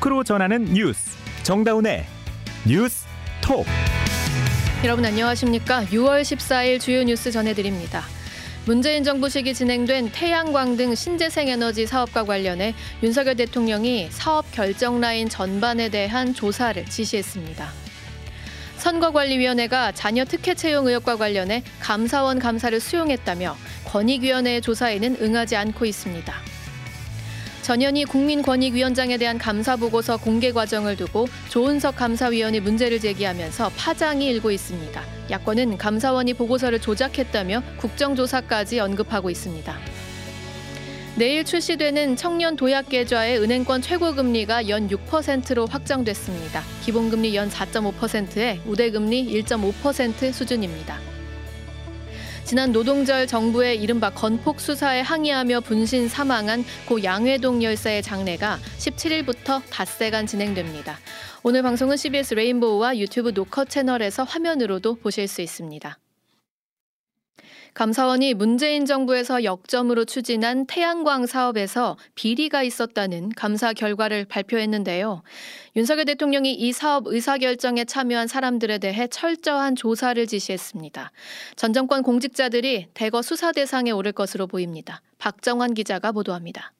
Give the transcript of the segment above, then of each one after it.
토크로 전하는 뉴스 정다운의 뉴스 톡 여러분 안녕하십니까? 6월 14일 주요 뉴스 전해드립니다. 문재인 정부 시기 진행된 태양광 등 신재생 에너지 사업과 관련해 윤석열 대통령이 사업 결정 라인 전반에 대한 조사를 지시했습니다. 선거관리위원회가 자녀 특혜 채용 의혹과 관련해 감사원 감사를 수용했다며 권익위원회의 조사에는 응하지 않고 있습니다. 전현희 국민권익위원장에 대한 감사 보고서 공개 과정을 두고 조은석 감사위원이 문제를 제기하면서 파장이 일고 있습니다. 야권은 감사원이 보고서를 조작했다며 국정조사까지 언급하고 있습니다. 내일 출시되는 청년 도약 계좌의 은행권 최고 금리가 연 6%로 확정됐습니다. 기본금리 연 4.5%에 우대금리 1.5% 수준입니다. 지난 노동절 정부의 이른바 건폭 수사에 항의하며 분신 사망한 고 양회동 열사의 장례가 17일부터 닷새간 진행됩니다. 오늘 방송은 CBS 레인보우와 유튜브 노컷 채널에서 화면으로도 보실 수 있습니다. 감사원이 문재인 정부에서 역점으로 추진한 태양광 사업에서 비리가 있었다는 감사 결과를 발표했는데요. 윤석열 대통령이 이 사업 의사결정에 참여한 사람들에 대해 철저한 조사를 지시했습니다. 전 정권 공직자들이 대거 수사 대상에 오를 것으로 보입니다. 박정환 기자가 보도합니다.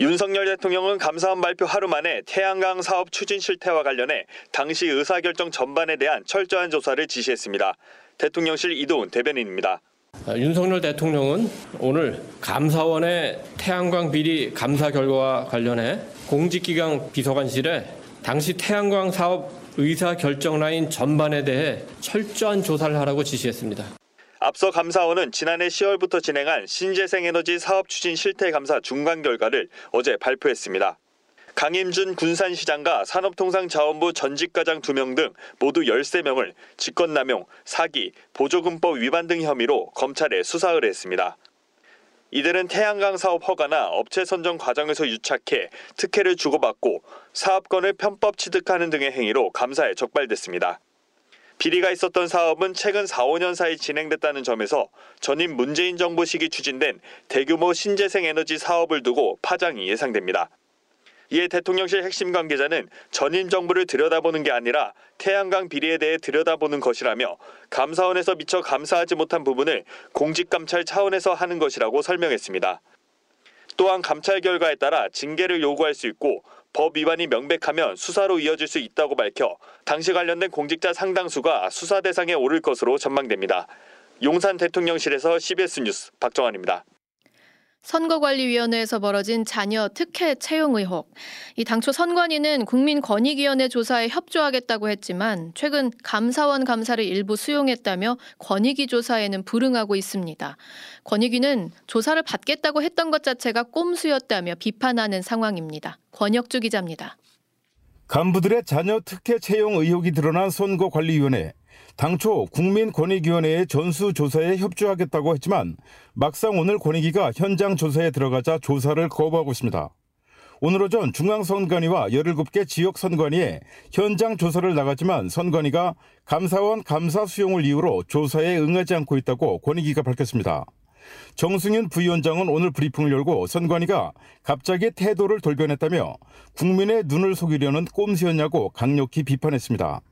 윤석열 대통령은 감사원 발표 하루 만에 태양광 사업 추진 실태와 관련해 당시 의사결정 전반에 대한 철저한 조사를 지시했습니다. 대통령실 이도훈 대변인입니다. 아, 윤석열 대통령은 오늘 감사원의 태양광 비리 감사 결과와 관련해 공직기강 비서관실에 당시 태양광 사업 의사 결정 라인 전반에 대해 철저한 조사를 하라고 지시했습니다. 앞서 감사원은 지난해 10월부터 진행한 신재생에너지 사업 추진 실태 감사 중간 결과를 어제 발표했습니다. 강임준 군산시장과 산업통상자원부 전직과장 2명 등 모두 13명을 직권남용, 사기, 보조금법 위반 등 혐의로 검찰에 수사 의뢰했습니다. 이들은 태양광 사업 허가나 업체 선정 과정에서 유착해 특혜를 주고받고 사업권을 편법 취득하는 등의 행위로 감사에 적발됐습니다. 비리가 있었던 사업은 최근 4, 5년 사이 진행됐다는 점에서 전임 문재인 정부 시기 추진된 대규모 신재생 에너지 사업을 두고 파장이 예상됩니다. 이에 대통령실 핵심 관계자는 전임 정부를 들여다보는 게 아니라 태양광 비리에 대해 들여다보는 것이라며 감사원에서 미처 감사하지 못한 부분을 공직감찰 차원에서 하는 것이라고 설명했습니다. 또한 감찰 결과에 따라 징계를 요구할 수 있고 법 위반이 명백하면 수사로 이어질 수 있다고 밝혀 당시 관련된 공직자 상당수가 수사 대상에 오를 것으로 전망됩니다. 용산 대통령실에서 CBS 뉴스 박정환입니다. 선거관리위원회에서 벌어진 자녀 특혜 채용 의혹. 이 당초 선관위는 국민권익위원회 조사에 협조하겠다고 했지만 최근 감사원 감사를 일부 수용했다며 권익위 조사에는 불응하고 있습니다. 권익위는 조사를 받겠다고 했던 것 자체가 꼼수였다며 비판하는 상황입니다. 권혁주 기자입니다. 간부들의 자녀 특혜 채용 의혹이 드러난 선거관리위원회. 당초 국민권익위원회의 전수조사에 협조하겠다고 했지만 막상 오늘 권익위가 현장 조사에 들어가자 조사를 거부하고 있습니다. 오늘 오전 중앙선관위와 17개 지역선관위에 현장 조사를 나갔지만 선관위가 감사원 감사 수용을 이유로 조사에 응하지 않고 있다고 권익위가 밝혔습니다. 정승윤 부위원장은 오늘 브리핑을 열고 선관위가 갑자기 태도를 돌변했다며 국민의 눈을 속이려는 꼼수였냐고 강력히 비판했습니다.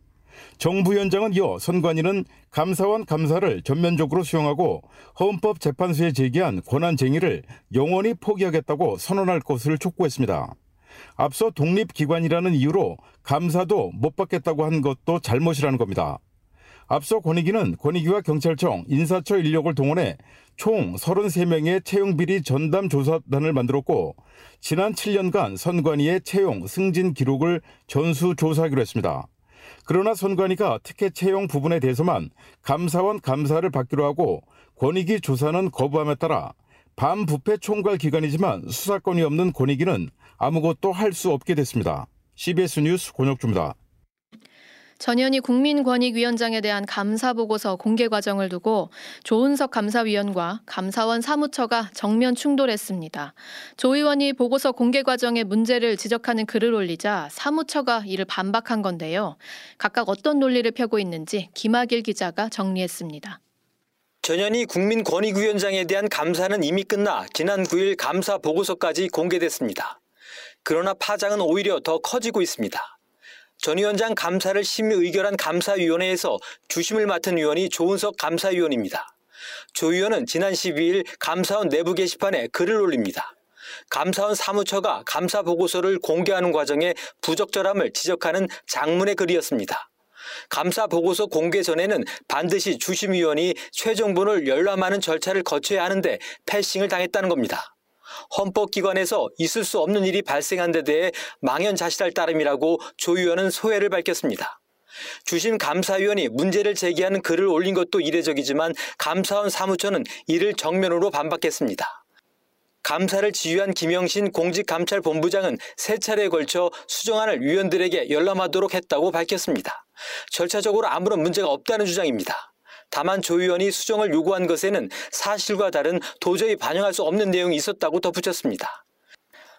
정부위원장은 이어 선관위는 감사원 감사를 전면적으로 수용하고 헌법재판소에 제기한 권한쟁의를 영원히 포기하겠다고 선언할 것을 촉구했습니다. 앞서 독립기관이라는 이유로 감사도 못 받겠다고 한 것도 잘못이라는 겁니다. 앞서 권익위는 권익위와 경찰청, 인사처 인력을 동원해 총 33명의 채용비리 전담 조사단을 만들었고 지난 7년간 선관위의 채용 승진 기록을 전수 조사하기로 했습니다. 그러나 선관위가 특혜 채용 부분에 대해서만 감사원 감사를 받기로 하고 권익위 조사는 거부함에 따라 반부패 총괄 기관이지만 수사권이 없는 권익위는 아무것도 할 수 없게 됐습니다. CBS 뉴스 권혁주입니다. 전현희 국민권익위원장에 대한 감사 보고서 공개 과정을 두고 조은석 감사위원과 감사원 사무처가 정면 충돌했습니다. 조 의원이 보고서 공개 과정의 문제를 지적하는 글을 올리자 사무처가 이를 반박한 건데요. 각각 어떤 논리를 펴고 있는지 김학일 기자가 정리했습니다. 전현희 국민권익위원장에 대한 감사는 이미 끝나 지난 9일 감사 보고서까지 공개됐습니다. 그러나 파장은 오히려 더 커지고 있습니다. 전 위원장 감사를 심의 의결한 감사위원회에서 주심을 맡은 위원이 조은석 감사위원입니다. 조 의원은 지난 12일 감사원 내부 게시판에 글을 올립니다. 감사원 사무처가 감사 보고서를 공개하는 과정에 부적절함을 지적하는 장문의 글이었습니다. 감사 보고서 공개 전에는 반드시 주심위원이 최종본을 열람하는 절차를 거쳐야 하는데 패싱을 당했다는 겁니다. 헌법기관에서 있을 수 없는 일이 발생한 데 대해 망연자실할 따름이라고 조 의원은 소회를 밝혔습니다. 주심 감사위원이 문제를 제기하는 글을 올린 것도 이례적이지만 감사원 사무처는 이를 정면으로 반박했습니다. 감사를 지휘한 김영신 공직감찰본부장은 세 차례에 걸쳐 수정안을 위원들에게 열람하도록 했다고 밝혔습니다. 절차적으로 아무런 문제가 없다는 주장입니다. 다만 조 의원이 수정을 요구한 것에는 사실과 다른 도저히 반영할 수 없는 내용이 있었다고 덧붙였습니다.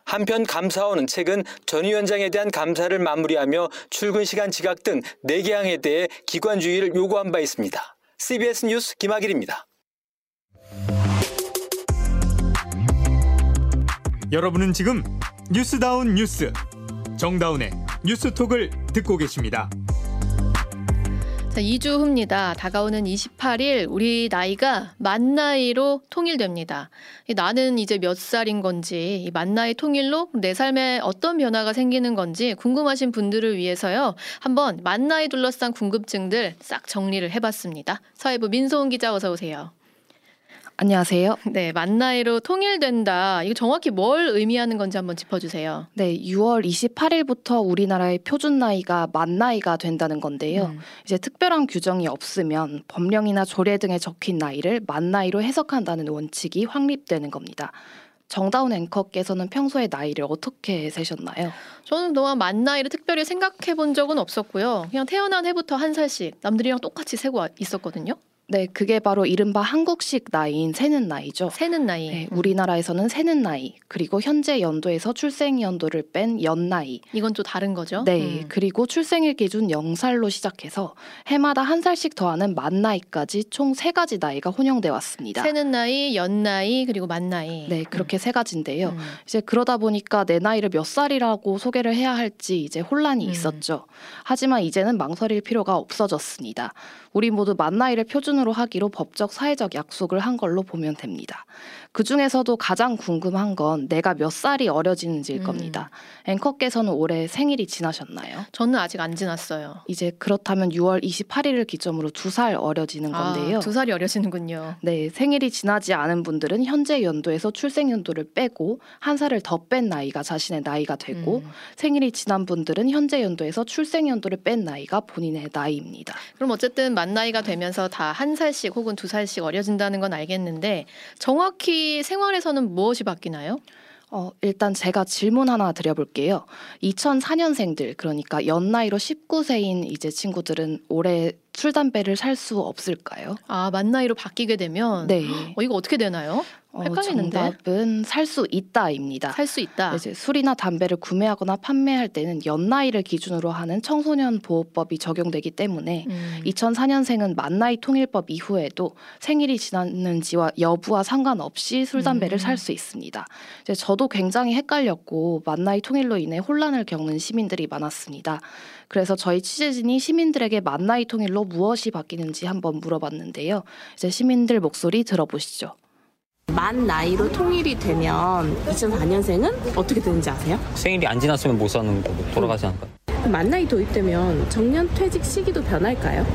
한편 감사원은 최근 전 위원장에 대한 감사를 마무리하며 출근 시간 지각 등 4개 항에 대해 기관 주의를 요구한 바 있습니다. CBS 뉴스 김학일입니다. 여러분은 지금 뉴스다운 뉴스 정다운의 뉴스톡을 듣고 계십니다. 자, 2주 후입니다. 다가오는 28일 우리 나이가 만 나이로 통일됩니다. 나는 이제 몇 살인 건지 이만 나이 통일로 내 삶에 어떤 변화가 생기는 건지 궁금하신 분들을 위해서요. 한번 만 나이 둘러싼 궁금증들 싹 정리를 해봤습니다. 사회부 민소은 기자 어서 오세요. 안녕하세요. 네, 만 나이로 통일된다. 이거 정확히 뭘 의미하는 건지 한번 짚어주세요. 네, 6월 28일부터 우리나라의 표준 나이가 만 나이가 된다는 건데요. 음. 이제 특별한 규정이 없으면 법령이나 조례 등에 적힌 나이를 만 나이로 해석한다는 원칙이 확립되는 겁니다. 정다운 앵커께서는 평소에 나이를 어떻게 세셨나요? 저는 그동안 만 나이를 특별히 생각해 본 적은 없었고요. 그냥 태어난 해부터 한 살씩 남들이랑 똑같이 세고 있었거든요. 네, 그게 바로 이른바 한국식 나이인 세는 나이죠. 세는 나이. 네, 우리나라에서는 세는 나이, 그리고 현재 연도에서 출생 연도를 뺀 연나이, 이건 또 다른 거죠. 네, 음. 그리고 출생일 기준 0살로 시작해서 해마다 한 살씩 더하는 만 나이까지 총 세 가지 나이가 혼용돼 왔습니다. 세는 나이, 연 나이, 그리고 만 나이. 네, 그렇게 세 가지인데요. 음. 이제 그러다 보니까 내 나이를 몇 살이라고 소개를 해야 할지 이제 혼란이 음. 있었죠. 하지만 이제는 망설일 필요가 없어졌습니다. 우리 모두 만 나이를 표준 으로 하기로 법적 사회적 약속을 한 걸로 보면 됩니다. 그 중에서도 가장 궁금한 건 내가 몇 살이 어려지는지일 음. 겁니다. 앵커께서는 올해 생일이 지나셨나요? 저는 아직 안 지났어요. 이제 그렇다면 6월 28일을 기점으로 두 살 어려지는 건데요. 아, 두 살이 어려지는군요. 네, 생일이 지나지 않은 분들은 현재 연도에서 출생 연도를 빼고 한 살을 더 뺀 나이가 자신의 나이가 되고 음. 생일이 지난 분들은 현재 연도에서 출생 연도를 뺀 나이가 본인의 나이입니다. 그럼 어쨌든 만 나이가 되면서 다 한 살씩 혹은 두 살씩 어려진다는 건 알겠는데 정확히 생활에서는 무엇이 바뀌나요? 어, 일단 제가 질문 하나 드려볼게요. 2004년생들, 그러니까 연나이로 19세인 이제 친구들은 올해 술, 담배를 살 수 없을까요? 아, 만 나이로 바뀌게 되면 네. 어, 이거 어떻게 되나요? 어, 헷갈리는데. 정답은 살 수 있다입니다. 살 수 있다. 이제 술이나 담배를 구매하거나 판매할 때는 연나이를 기준으로 하는 청소년 보호법이 적용되기 때문에 음. 2004년생은 만나이 통일법 이후에도 생일이 지났는지와 여부와 상관없이 술 담배를 음. 살수 있습니다. 이제 저도 굉장히 헷갈렸고 만나이 통일로 인해 혼란을 겪는 시민들이 많았습니다. 그래서 저희 취재진이 시민들에게 만나이 통일로 무엇이 바뀌는지 한번 물어봤는데요. 이제 시민들 목소리 들어보시죠. 만 나이로 통일이 되면 2004년생은 어떻게 되는지 아세요? 생일이 안 지났으면 못 사는 거고 돌아가지 않을까요? 만 나이 도입되면 정년 퇴직 시기도 변할까요?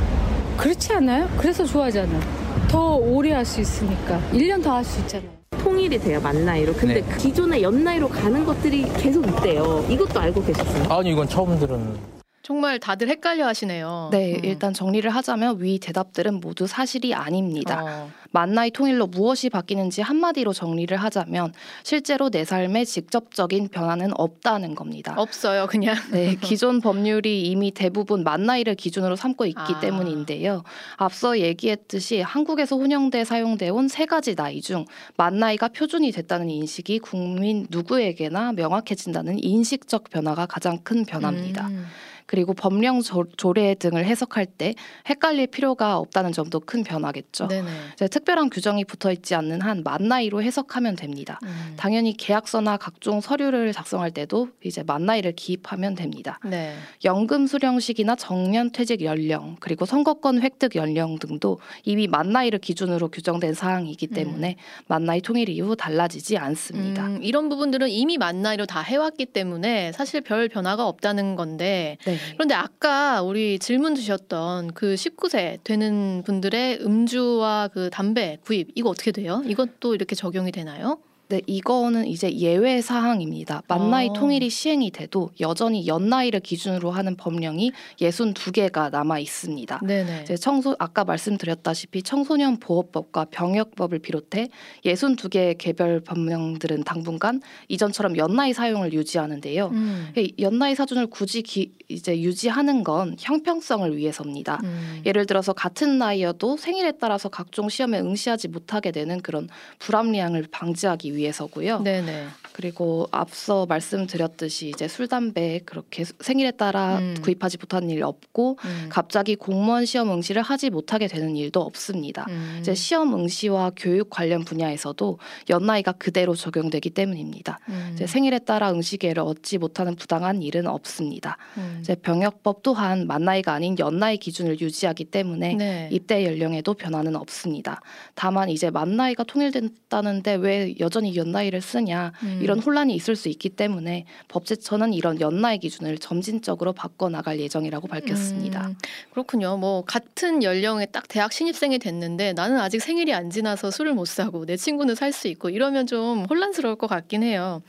그렇지 않아요? 그래서 좋아하잖아요. 더 오래 할 수 있으니까. 1년 더 할 수 있잖아요. 통일이 돼요, 만 나이로. 근데 네. 기존의 연 나이로 가는 것들이 계속 있대요. 이것도 알고 계셨어요? 아니 이건 처음 들은 정말 다들 헷갈려 하시네요. 네, 음. 일단 정리를 하자면 위 대답들은 모두 사실이 아닙니다. 어. 만나이 통일로 무엇이 바뀌는지 한마디로 정리를 하자면 실제로 내 삶에 직접적인 변화는 없다는 겁니다. 없어요, 그냥. 네, 기존 법률이 이미 대부분 만나이를 기준으로 삼고 있기 아. 때문인데요. 앞서 얘기했듯이 한국에서 혼용돼 사용돼 온 세 가지 나이 중 만나이가 표준이 됐다는 인식이 국민 누구에게나 명확해진다는 인식적 변화가 가장 큰 변화입니다. 음. 그리고 법령 조, 조례 등을 해석할 때 헷갈릴 필요가 없다는 점도 큰 변화겠죠. 네네. 이제 특별한 규정이 붙어 있지 않는 한 만 나이로 해석하면 됩니다. 음. 당연히 계약서나 각종 서류를 작성할 때도 이제 만 나이를 기입하면 됩니다. 네. 연금 수령식이나 정년 퇴직 연령 그리고 선거권 획득 연령 등도 이미 만 나이를 기준으로 규정된 사항이기 때문에 만 나이 통일 이후 달라지지 않습니다. 음, 이런 부분들은 이미 만 나이로 다 해왔기 때문에 사실 별 변화가 없다는 건데 네. 그런데 아까 우리 질문 주셨던 그 19세 되는 분들의 음주와 그 담배 구입 이거 어떻게 돼요? 이것도 이렇게 적용이 되나요? 네, 이거는 이제 예외 사항입니다. 만 나이 어. 통일이 시행이 돼도 여전히 연 나이를 기준으로 하는 법령이 62개가 남아 있습니다. 네네. 이제 청소 아까 말씀드렸다시피 청소년 보호법과 병역법을 비롯해 62개의 개별 법령들은 당분간 이전처럼 연나이 사용을 유지하는데요. 음. 이 연나이 사준을 굳이 기, 이제 유지하는 건 형평성을 위해서입니다. 음. 예를 들어서 같은 나이여도 생일에 따라서 각종 시험에 응시하지 못하게 되는 그런 불합리함을 방지하기 위해 서고요. 네네. 그리고 앞서 말씀드렸듯이 이제 술 담배 그렇게 생일에 따라 음. 구입하지 못한 일 없고 음. 갑자기 공무원 시험 응시를 하지 못하게 되는 일도 없습니다. 음. 이제 시험 응시와 교육 관련 분야에서도 연나이가 그대로 적용되기 때문입니다. 음. 이제 생일에 따라 응시 기회를 얻지 못하는 부당한 일은 없습니다. 음. 이제 병역법 또한 만 나이가 아닌 연나이 기준을 유지하기 때문에 네. 입대 연령에도 변화는 없습니다. 다만 이제 만 나이가 통일된다는데 왜 여전히 연나이를 쓰냐 음. 이런 혼란이 있을 수 있기 때문에 법제처는 이런 연나이 기준을 점진적으로 바꿔 나갈 예정이라고 밝혔습니다. 음, 그렇군요. 뭐 같은 연령에 딱 대학 신입생이 됐는데 나는 아직 생일이 안 지나서 술을 못 사고 내 친구는 살 수 있고 이러면 좀 혼란스러울 것 같긴 해요.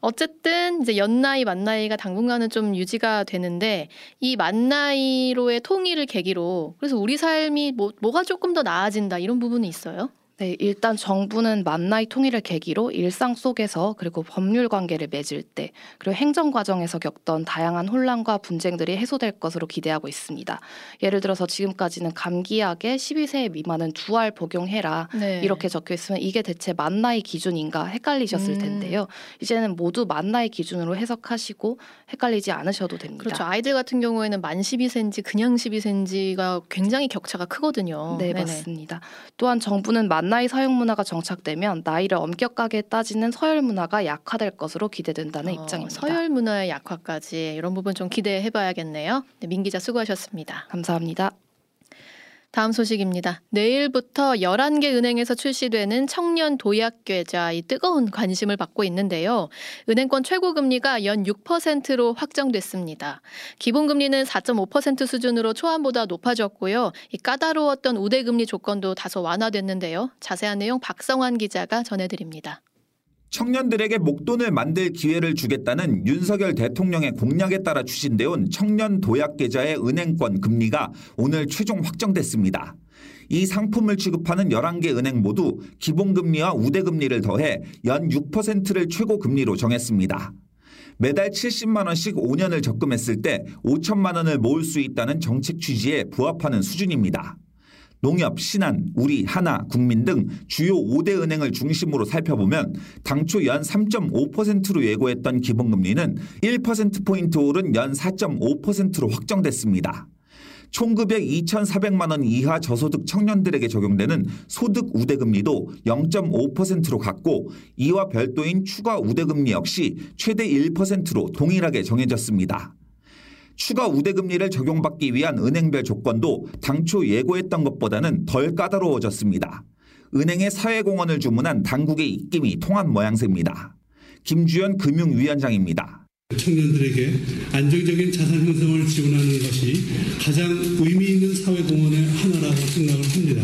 어쨌든 이제 연나이 만나이가 당분간은 좀 유지가 되는데 이 만나이로의 통일을 계기로 그래서 우리 삶이 뭐 뭐가 조금 더 나아진다 이런 부분이 있어요. 네, 일단 정부는 만나이 통일을 계기로 일상 속에서 그리고 법률 관계를 맺을 때 그리고 행정 과정에서 겪던 다양한 혼란과 분쟁들이 해소될 것으로 기대하고 있습니다. 예를 들어서 지금까지는 감기약에 12세 미만은 두 알 복용해라 네. 이렇게 적혀 있으면 이게 대체 만나이 기준인가 헷갈리셨을 음. 텐데요. 이제는 모두 만나이 기준으로 해석하시고 헷갈리지 않으셔도 됩니다. 그렇죠. 아이들 같은 경우에는 만 12세인지 그냥 12세인지가 굉장히 격차가 크거든요. 네, 네네. 맞습니다. 또한 정부는 만 나이 사용 문화가 정착되면 나이를 엄격하게 따지는 서열 문화가 약화될 것으로 기대된다는 어, 입장입니다. 서열 문화의 약화까지 이런 부분 좀 기대해 봐야겠네요. 네, 민 기자 수고하셨습니다. 감사합니다. 다음 소식입니다. 내일부터 11개 은행에서 출시되는 청년 도약 계좌 이 뜨거운 관심을 받고 있는데요. 은행권 최고 금리가 연 6%로 확정됐습니다. 기본 금리는 4.5% 수준으로 초안보다 높아졌고요. 이 까다로웠던 우대 금리 조건도 다소 완화됐는데요. 자세한 내용 박성환 기자가 전해드립니다. 청년들에게 목돈을 만들 기회를 주겠다는 윤석열 대통령의 공약에 따라 추진되온 청년 도약 계좌의 은행권 금리가 오늘 최종 확정됐습니다. 이 상품을 취급하는 11개 은행 모두 기본금리와 우대금리를 더해 연 6%를 최고금리로 정했습니다. 매달 70만 원씩 5년을 적금했을 때 5천만 원을 모을 수 있다는 정책 취지에 부합하는 수준입니다. 농협, 신한, 우리, 하나, 국민 등 주요 5대 은행을 중심으로 살펴보면 당초 연 3.5%로 예고했던 기본금리는 1%포인트 오른 연 4.5%로 확정됐습니다. 총급액 2,400만 원 이하 저소득 청년들에게 적용되는 소득 우대금리도 0.5%로 갔고 이와 별도인 추가 우대금리 역시 최대 1%로 동일하게 정해졌습니다. 추가 우대금리를 적용받기 위한 은행별 조건도 당초 예고했던 것보다는 덜 까다로워졌습니다. 은행에 사회공헌을 주문한 당국의 입김이 통한 모양새입니다. 김주연 금융위원장입니다. 청년들에게 안정적인 자산 형성을 지원하는 것이 가장 의미 있는 사회공헌의 하나라고 생각을 합니다.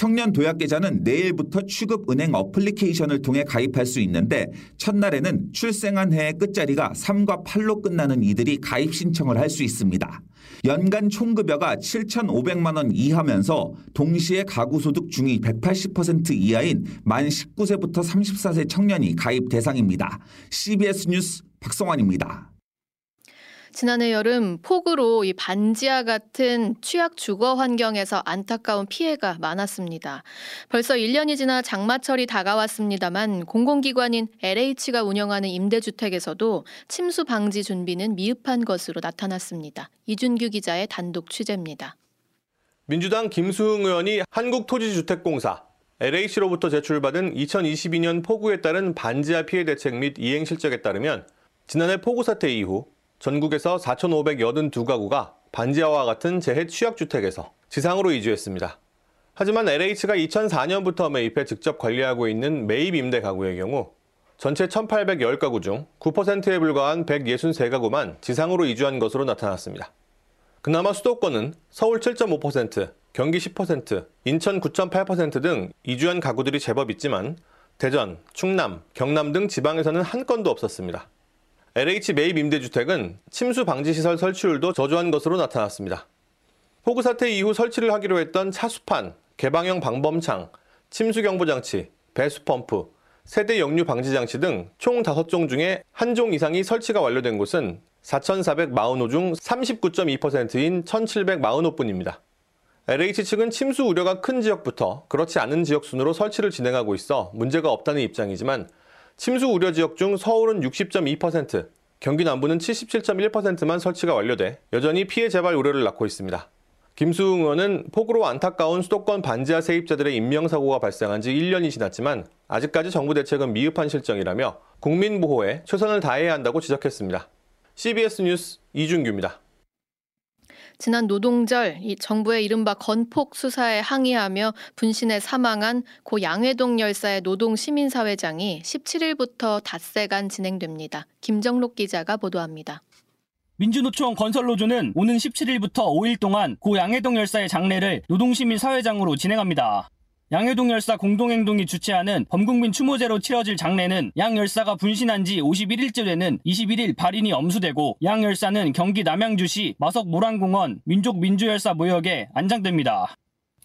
청년 도약 계좌는 내일부터 취급 은행 어플리케이션을 통해 가입할 수 있는데 첫날에는 출생한 해의 끝자리가 3과 8로 끝나는 이들이 가입 신청을 할 수 있습니다. 연간 총급여가 7,500만 원 이하면서 동시에 가구 소득 중위 180% 이하인 만 19세부터 34세 청년이 가입 대상입니다. CBS 뉴스 박성환입니다. 지난해 여름 폭우로 이 반지하 같은 취약 주거 환경에서 안타까운 피해가 많았습니다. 벌써 1년이 지나 장마철이 다가왔습니다만 공공기관인 LH가 운영하는 임대주택에서도 침수 방지 준비는 미흡한 것으로 나타났습니다. 이준규 기자의 단독 취재입니다. 민주당 김수흥 의원이 한국토지주택공사 LH로부터 제출받은 2022년 폭우에 따른 반지하 피해 대책 및 이행 실적에 따르면 지난해 폭우 사태 이후 전국에서 4,582가구가 반지하와 같은 재해 취약주택에서 지상으로 이주했습니다. 하지만 LH가 2004년부터 매입해 직접 관리하고 있는 매입 임대 가구의 경우 전체 1,810가구 중 9%에 불과한 163가구만 지상으로 이주한 것으로 나타났습니다. 그나마 수도권은 서울 7.5%, 경기 10%, 인천 9.8%등 이주한 가구들이 제법 있지만 대전, 충남, 경남 등 지방에서는 한 건도 없었습니다. LH 매입 임대주택은 침수 방지 시설 설치율도 저조한 것으로 나타났습니다. 폭우 사태 이후 설치를 하기로 했던 차수판, 개방형 방범창, 침수 경보 장치, 배수 펌프, 세대 역류 방지 장치 등 총 5종 중에 한 종 이상이 설치가 완료된 곳은 4,445중 39.2%인 1,745분입니다. LH 측은 침수 우려가 큰 지역부터 그렇지 않은 지역 순으로 설치를 진행하고 있어 문제가 없다는 입장이지만 침수 우려 지역 중 서울은 60.2%, 경기 남부는 77.1%만 설치가 완료돼 여전히 피해 재발 우려를 낳고 있습니다. 김수웅 의원은 폭우로 안타까운 수도권 반지하 세입자들의 인명사고가 발생한 지 1년이 지났지만 아직까지 정부 대책은 미흡한 실정이라며 국민 보호에 최선을 다해야 한다고 지적했습니다. CBS 뉴스 이준규입니다. 지난 노동절 이 정부의 이른바 건폭 수사에 항의하며 분신해 사망한 고 양회동 열사의 노동 시민사회장이 17일부터 닷새간 진행됩니다. 김정록 기자가 보도합니다. 민주노총 건설노조는 오는 17일부터 5일 동안 고 양회동 열사의 장례를 노동시민사회장으로 진행합니다. 양해동 열사 공동행동이 주최하는 범국민 추모제로 치러질 장례는 양 열사가 분신한 지 51일째 되는 21일 발인이 엄수되고 양 열사는 경기 남양주시 마석 모란공원 민족민주열사 모역에 안장됩니다.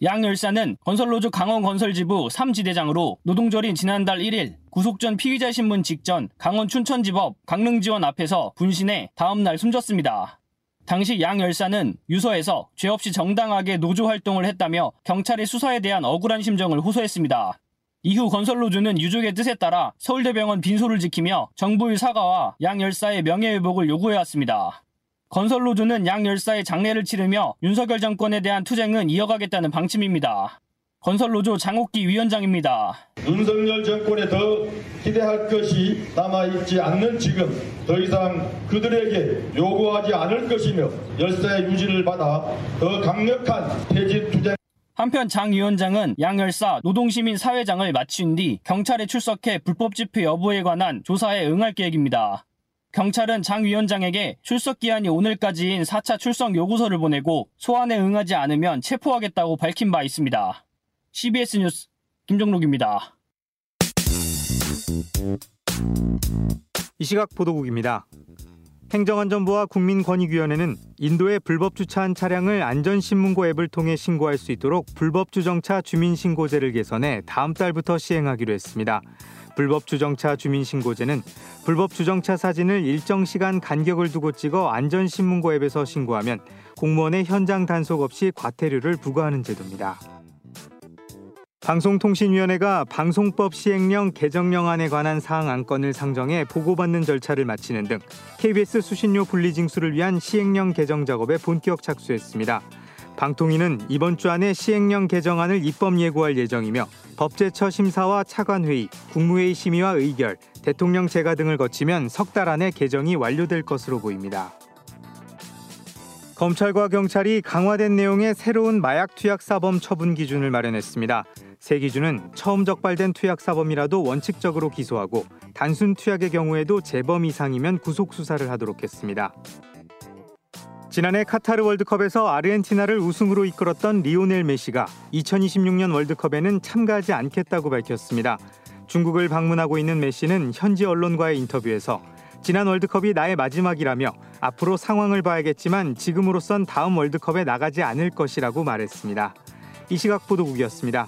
양 열사는 건설노조 강원건설지부 3지대장으로 노동절인 지난달 1일 구속 전 피의자 신문 직전 강원 춘천지법 강릉지원 앞에서 분신해 다음날 숨졌습니다. 당시 양 열사는 유서에서 죄 없이 정당하게 노조 활동을 했다며 경찰의 수사에 대한 억울한 심정을 호소했습니다. 이후 건설노조는 유족의 뜻에 따라 서울대병원 빈소를 지키며 정부의 사과와 양 열사의 명예회복을 요구해왔습니다. 건설노조는 양 열사의 장례를 치르며 윤석열 정권에 대한 투쟁은 이어가겠다는 방침입니다. 건설노조 장옥기 위원장입니다. 윤석열 정권에 더 기대할 것이 남아있지 않는 지금 더 이상 그들에게 요구하지 않을 것이며 열사의 유지를 받아 더 강력한 퇴진 투쟁 한편 장 위원장은 양 열사 노동시민 사회장을 마친 뒤 경찰에 출석해 불법 집회 여부에 관한 조사에 응할 계획입니다. 경찰은 장 위원장에게 출석 기한이 오늘까지인 4차 출석 요구서를 보내고 소환에 응하지 않으면 체포하겠다고 밝힌 바 있습니다. CBS 뉴스 김정록입니다. 이 시각 보도국입니다. 행정안전부와 국민권익위원회는 인도에 불법 주차한 차량을 안전신문고 앱을 통해 신고할 수 있도록 불법 주정차 주민신고제를 개선해 다음 달부터 시행하기로 했습니다. 불법 주정차 주민신고제는 불법 주정차 사진을 일정 시간 간격을 두고 찍어 안전신문고 앱에서 신고하면 공무원의 현장 단속 없이 과태료를 부과하는 제도입니다. 방송통신위원회가 방송법 시행령 개정령안에 관한 사항 안건을 상정해 보고받는 절차를 마치는 등 KBS 수신료 분리징수를 위한 시행령 개정 작업에 본격 착수했습니다. 방통위는 이번 주 안에 시행령 개정안을 입법 예고할 예정이며 법제처 심사와 차관회의, 국무회의 심의와 의결, 대통령 재가 등을 거치면 석 달 안에 개정이 완료될 것으로 보입니다. 검찰과 경찰이 강화된 내용의 새로운 마약 투약 사범 처분 기준을 마련했습니다. 새 기준은 처음 적발된 투약 사범이라도 원칙적으로 기소하고 단순 투약의 경우에도 재범 이상이면 구속 수사를 하도록 했습니다. 지난해 카타르 월드컵에서 아르헨티나를 우승으로 이끌었던 리오넬 메시가 2026년 월드컵에는 참가하지 않겠다고 밝혔습니다. 중국을 방문하고 있는 메시는 현지 언론과의 인터뷰에서 지난 월드컵이 나의 마지막이라며 앞으로 상황을 봐야겠지만 지금으로선 다음 월드컵에 나가지 않을 것이라고 말했습니다. 이 시각 보도국이었습니다.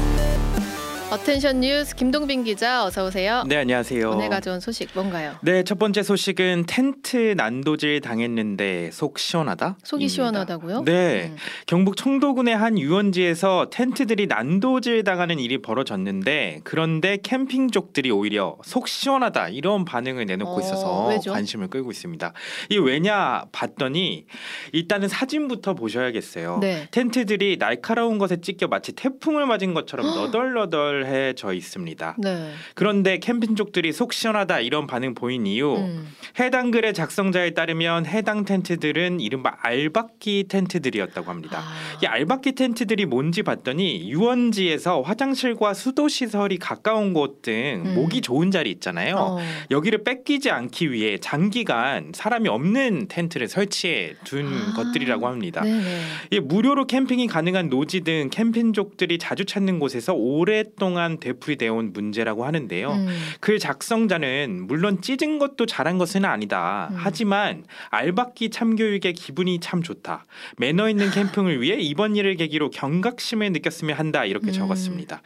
attention 뉴스 김동빈 기자 어서 오세요. 네, 안녕하세요. 오늘 가져온 소식 뭔가요? 네, 첫 번째 소식은 텐트 난도질 당했는데 속 시원하다. 속이 시원하다고요? 네, 음. 경북 청도군의 한 유원지에서 텐트들이 난도질 당하는 일이 벌어졌는데 그런데 캠핑족들이 오히려 속 시원하다 이런 반응을 내놓고 어, 있어서 왜죠? 관심을 끌고 있습니다. 이 왜냐 봤더니 일단은 사진부터 보셔야겠어요. 네. 텐트들이 날카로운 것에 찢겨 마치 태풍을 맞은 것처럼 너덜너덜 해져 있습니다. 네. 그런데 캠핑족들이 속 시원하다 이런 반응 보인 이유 음. 해당 글의 작성자에 따르면 해당 텐트들은 이른바 알박기 텐트들이었다고 합니다. 아. 이 알박기 텐트들이 뭔지 봤더니 유원지에서 화장실과 수도 시설이 가까운 곳등 음. 모기 좋은 자리 있잖아요. 어. 여기를 뺏기지 않기 위해 장기간 사람이 없는 텐트를 설치해 둔 아. 것들이라고 합니다. 네네. 이 무료로 캠핑이 가능한 노지 등 캠핑족들이 자주 찾는 곳에서 오랫동안 대풀이되어 온 문제라고 하는데요. 음. 글 작성자는 물론 찢은 것도 잘한 것은 아니다. 음. 하지만 알박기 참교육의 기분이 참 좋다. 매너 있는 캠핑을 위해 이번 일을 계기로 경각심을 느꼈으면 한다. 이렇게 음. 적었습니다.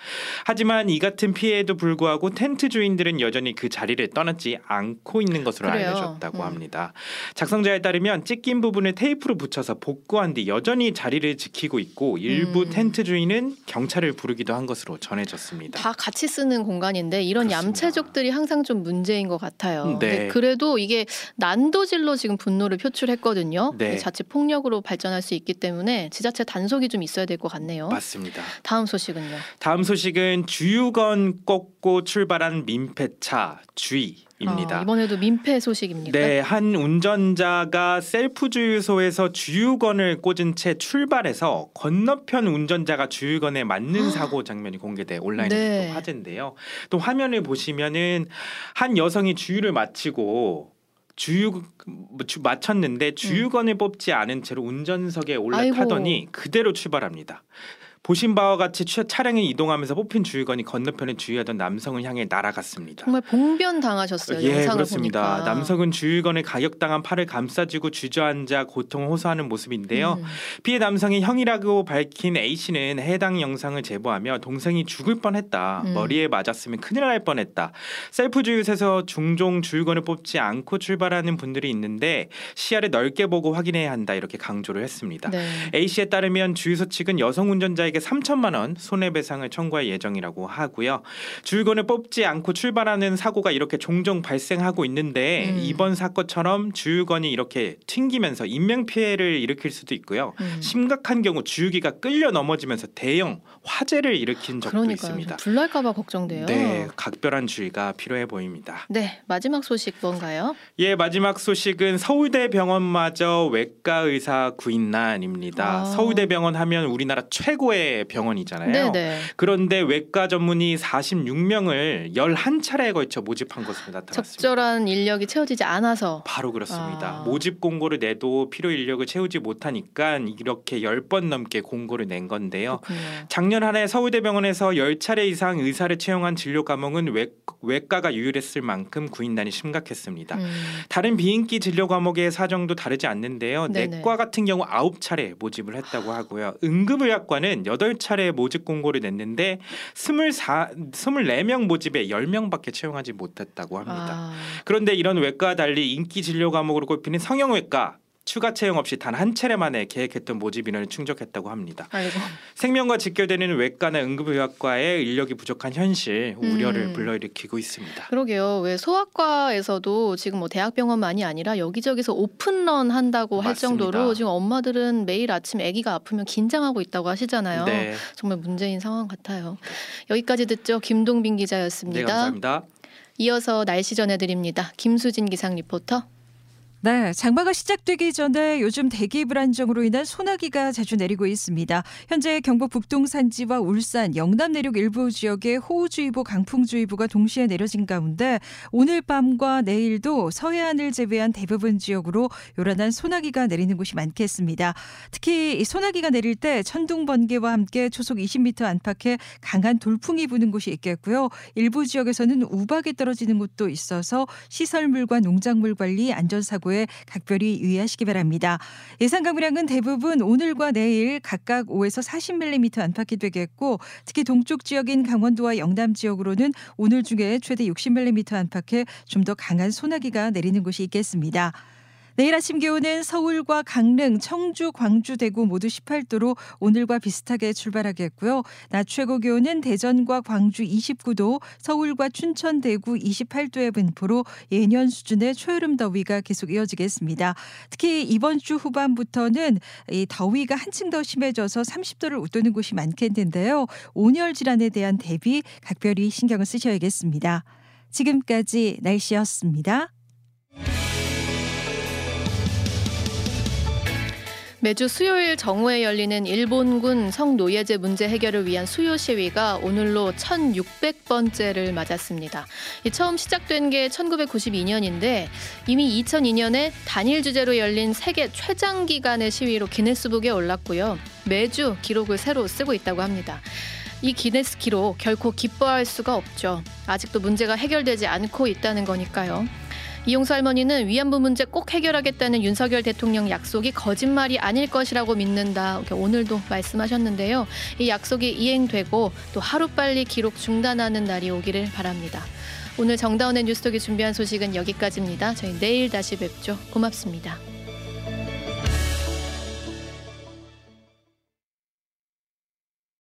하지만 이 같은 피해에도 불구하고 텐트 주인들은 여전히 그 자리를 떠나지 않고 있는 것으로 그래요. 알려졌다고 음. 합니다. 작성자에 따르면 찢긴 부분을 테이프로 붙여서 복구한 뒤 여전히 자리를 지키고 있고 일부 음. 텐트 주인은 경찰을 부르기도 한 것으로 전해졌습니다. 다 같이 쓰는 공간인데 이런 얌체족들이 항상 좀 문제인 것 같아요. 네. 근데 그래도 이게 난도질로 지금 분노를 표출했거든요. 네. 자칫 폭력으로 발전할 수 있기 때문에 지자체 단속이 좀 있어야 될 것 같네요. 맞습니다. 다음 소식은요. 다음 소식은 주유건 꽂고 출발한 민폐차 주의 입니다. 아, 이번에도 민폐 소식입니까? 네, 한 운전자가 셀프 주유소에서 주유건을 꽂은 채 출발해서 건너편 운전자가 주유건에 맞는 사고 장면이 공개돼 온라인에서 네. 또 화제인데요. 또 화면을 보시면은 한 여성이 주유를 마치고 주유 뭐 주- 마쳤는데 주유건을 뽑지 않은 채로 운전석에 올라타더니 음. 아이고. 그대로 출발합니다. 보신 바와 같이 취- 차량이 이동하면서 뽑힌 주유건이 건너편에 주유하던 남성을 향해 날아갔습니다. 정말 봉변 당하셨어요. 예, 영상을 그렇습니다. 보니까. 남성은 주유건에 가격당한 팔을 감싸쥐고 주저앉아 고통을 호소하는 모습인데요. 음. 피해 남성이 형이라고 밝힌 A 씨는 해당 영상을 제보하며 동생이 죽을 뻔했다. 음. 머리에 맞았으면 큰일 날 뻔했다. 셀프 주유소에서 종종 주유건을 뽑지 않고 출발하는 분들이 있는데 시야를 넓게 보고 확인해야 한다. 이렇게 강조를 했습니다. 네. A 씨에 따르면 주유소 측은 여성 운전자에게 3천만 원 손해배상을 청구할 예정이라고 하고요. 주유건을 뽑지 않고 출발하는 사고가 이렇게 종종 발생하고 있는데 음. 이번 사건처럼 주유건이 이렇게 튕기면서 인명 피해를 일으킬 수도 있고요. 음. 심각한 경우 주유기가 끌려 넘어지면서 대형 화재를 일으킨 적도 그러니까요. 있습니다. 불날까봐 걱정돼요. 네, 각별한 주의가 필요해 보입니다. 네, 마지막 소식 뭔가요? 예, 마지막 소식은 서울대병원마저 외과 의사 구인난입니다. 아. 서울대병원 하면 우리나라 최고의 병원이잖아요. 네네. 그런데 외과 전문의 46명을 11차례에 걸쳐 모집한 것으로 나타났습니다. 적절한 인력이 채워지지 않아서 바로 그렇습니다. 아. 모집 공고를 내도 필요 인력을 채우지 못하니까 이렇게 10번 넘게 공고를 낸 건데요. 그렇군요. 작년 한 해 서울대병원에서 10차례 이상 의사를 채용한 진료 과목은 외, 외과가 유일했을 만큼 구인난이 심각했습니다. 음. 다른 비인기 진료 과목의 사정도 다르지 않는데요. 네네. 내과 같은 경우 9차례 모집을 했다고 하고요. 응급의학과는 8차례 모집 공고를 냈는데 24, 24명 모집에 10명밖에 채용하지 못했다고 합니다. 아, 그런데 이런 외과와 달리 인기 진료 과목으로 꼽히는 성형외과 추가 채용 없이 단 한 차례 만에 계획했던 모집 인원을 충족했다고 합니다. 아이고. 생명과 직결되는 외과나 응급의학과의 인력이 부족한 현실 우려를 음. 불러일으키고 있습니다. 그러게요. 왜 소아과에서도 지금 뭐 대학병원만이 아니라 여기저기서 오픈런 한다고 할 맞습니다. 정도로 지금 엄마들은 매일 아침 아기가 아프면 긴장하고 있다고 하시잖아요. 네. 정말 문제인 상황 같아요. 여기까지 듣죠. 김동빈 기자였습니다. 네, 감사합니다. 이어서 날씨 전해드립니다. 김수진 기상 리포터. 네, 장마가 시작되기 전에 요즘 대기 불안정으로 인한 소나기가 자주 내리고 있습니다. 현재 경북 북동 산지와 울산, 영남 내륙 일부 지역에 호우주의보, 강풍주의보가 동시에 내려진 가운데 오늘 밤과 내일도 서해안을 제외한 대부분 지역으로 요란한 소나기가 내리는 곳이 많겠습니다. 특히 이 소나기가 내릴 때 천둥 번개와 함께 초속 20m 안팎의 강한 돌풍이 부는 곳이 있겠고요. 일부 지역에서는 우박이 떨어지는 곳도 있어서 시설물과 농작물 관리, 안전 사고에 정도에 각별히 유의하시기 바랍니다. 예상 강우량은 대부분 오늘과 내일 각각 5에서 40mm 안팎이 되겠고 특히 동쪽 지역인 강원도와 영남 지역으로는 오늘 중에 최대 60mm 안팎의 좀 더 강한 소나기가 내리는 곳이 있겠습니다. 내일 아침 기온은 서울과 강릉, 청주, 광주, 대구 모두 18도로 오늘과 비슷하게 출발하겠고요. 낮 최고 기온은 대전과 광주 29도, 서울과 춘천, 대구 28도의 분포로 예년 수준의 초여름 더위가 계속 이어지겠습니다. 특히 이번 주 후반부터는 이 더위가 한층 더 심해져서 30도를 웃도는 곳이 많겠는데요. 온열 질환에 대한 대비 각별히 신경을 쓰셔야겠습니다. 지금까지 날씨였습니다. 매주 수요일 정오에 열리는 일본군 성노예제 문제 해결을 위한 수요 시위가 오늘로 1600번째를 맞았습니다. 처음 시작된 게 1992년인데 이미 2002년에 단일 주제로 열린 세계 최장 기간의 시위로 기네스북에 올랐고요. 매주 기록을 새로 쓰고 있다고 합니다. 이 기네스 기록 결코 기뻐할 수가 없죠. 아직도 문제가 해결되지 않고 있다는 거니까요. 이용수 할머니는 위안부 문제 꼭 해결하겠다는 윤석열 대통령 약속이 거짓말이 아닐 것이라고 믿는다. 오늘도 말씀하셨는데요. 이 약속이 이행되고 또 하루빨리 기록 중단하는 날이 오기를 바랍니다. 오늘 정다운의 뉴스톡이 준비한 소식은 여기까지입니다. 저희 내일 다시 뵙죠. 고맙습니다.